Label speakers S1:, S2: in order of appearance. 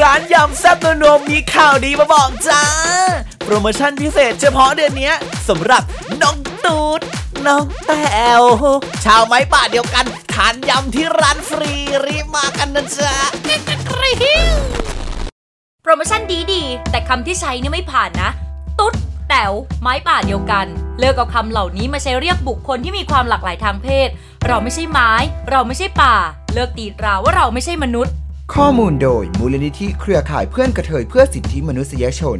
S1: ร้านยำแซ่บนัวๆมีข่าวดีมาบอกจ้า โปรโมชั่นพิเศษเฉพาะเดือนนี้สำหรับน้องตูดน้องแต้วชาวไม้ป่าเดียวกันทานยำที่ร้านฟรีรีบมากันนะจ๊ะ
S2: โปรโมชั่นดีดีๆ แต่คำที่ใช้นี่ไม่ผ่านนะ ตุ๊ดแต๋วไม้ป่าเดียวกัน เลิกเอาคำเหล่านี้มาใช้เรียกบุคคลที่มีความหลากหลายทางเพศ เราไม่ใช่ไม้ เราไม่ใช่ป่า เลิกตีตราว่าเราไม่ใช่มนุษย์
S3: ข้อมูลโดยมูลนิธิเครือข่ายเพื่อนกระเทยเพื่อสิทธิมนุษยชน